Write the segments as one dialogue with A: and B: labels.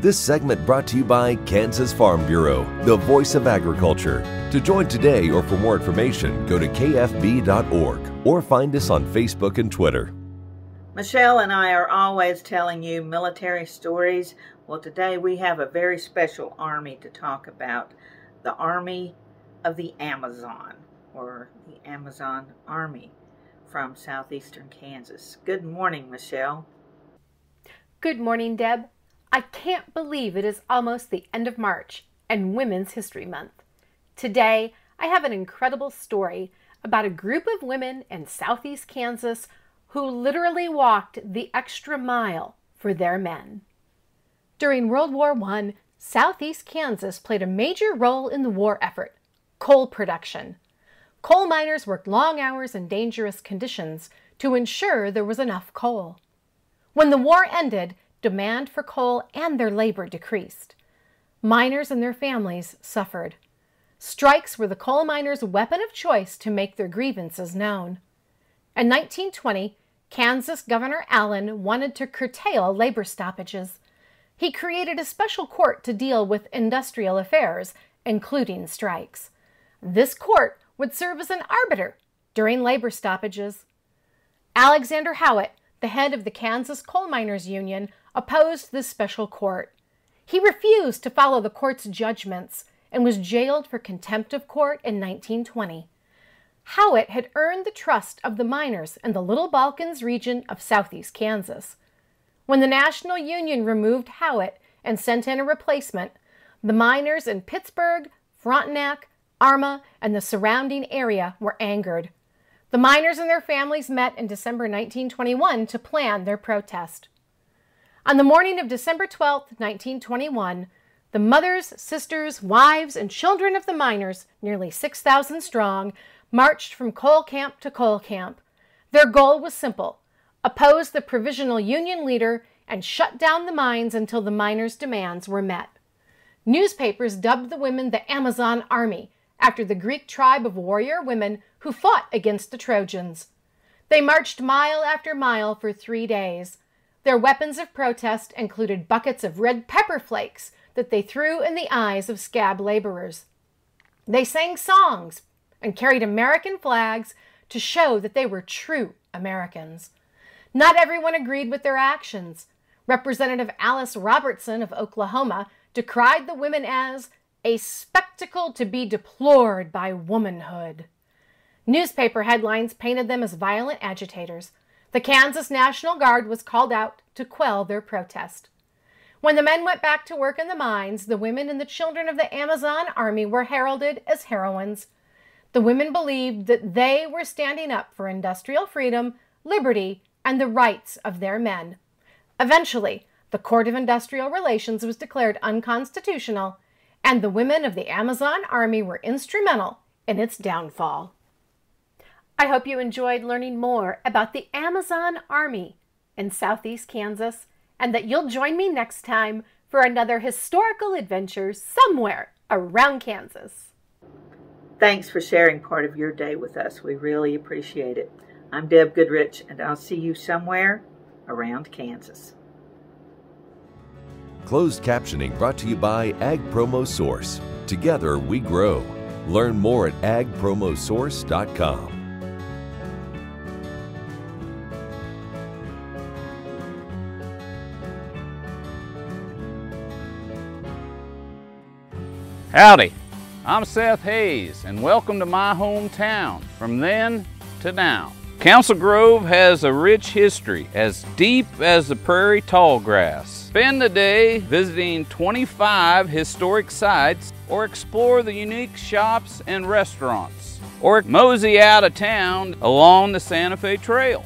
A: This segment brought to you by Kansas Farm Bureau, the voice of agriculture. To join today or for more information, go to kfb.org or find us on Facebook and Twitter.
B: Michelle and I are always telling you military stories. Well, today we have a very special army to talk about the Army of the Amazon, or the Amazon Army from southeastern Kansas. Good morning, Michelle.
C: Good morning, Deb. I can't believe it is almost the end of March and Women's History Month. Today, I have an incredible story about a group of women in southeast Kansas who literally walked the extra mile for their men. During World War I, southeast Kansas played a major role in the war effort coal production. Coal miners worked long hours in dangerous conditions to ensure there was enough coal. When the war ended, demand for coal and their labor decreased. Miners and their families suffered. Strikes were the coal miners' weapon of choice to make their grievances known. In 1920, Kansas Governor Allen wanted to curtail labor stoppages. He created a special court to deal with industrial affairs, including strikes. This court would serve as an arbiter during labor stoppages. Alexander Howat, the head of the Kansas Coal Miners Union, opposed this special court. He refused to follow the court's judgments and was jailed for contempt of court in 1920. Howat had earned the trust of the miners in the Little Balkans region of southeast Kansas. When the National Union removed Howat and sent in a replacement, the miners in Pittsburg, Frontenac, Arma, and the surrounding area were angered. The miners and their families met in December 1921 to plan their protest. On the morning of December 12, 1921, the mothers, sisters, wives, and children of the miners, nearly 6,000 strong, marched from coal camp to coal camp. Their goal was simple oppose the provisional Union leader and shut down the mines until the miners' demands were met. Newspapers dubbed the women the Amazon Army after the Greek tribe of warrior women who fought against the Trojans. They marched mile after mile for three days. Their weapons of protest included buckets of red pepper flakes that they threw in the eyes of scab laborers. They sang songs and carried American flags to show that they were true Americans. Not everyone agreed with their actions. Representative Alice Robertson of Oklahoma decried the women as a spectacle to be deplored by womanhood. Newspaper headlines painted them as violent agitators. The Kansas National Guard was called out to quell their protest. When the men went back to work in the mines, the women and the children of the Amazon army were heralded as heroines. The women believed that they were standing up for industrial freedom, liberty, and the rights of their men. Eventually, the Court of Industrial Relations was declared unconstitutional, and the women of the Amazon army were instrumental in its downfall. I hope you enjoyed learning more about the Amazon Army in southeast Kansas and that you'll join me next time for another historical adventure somewhere around Kansas.
B: Thanks for sharing part of your day with us. We really appreciate it. I'm Deb Goodrich, and I'll see you somewhere around Kansas.
A: Closed captioning brought to you by Ag Promo Source. Together we grow. Learn more at agpromosource.com.
D: Howdy, I'm Seth Hayes and welcome to my hometown from then to now. Council Grove has a rich history as deep as the prairie tall grass. Spend the day visiting 25 historic sites or explore the unique shops and restaurants or mosey out of town along the Santa Fe Trail.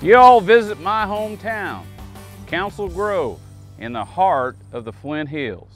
D: You all visit my hometown, Council Grove, in the heart of the Flint Hills.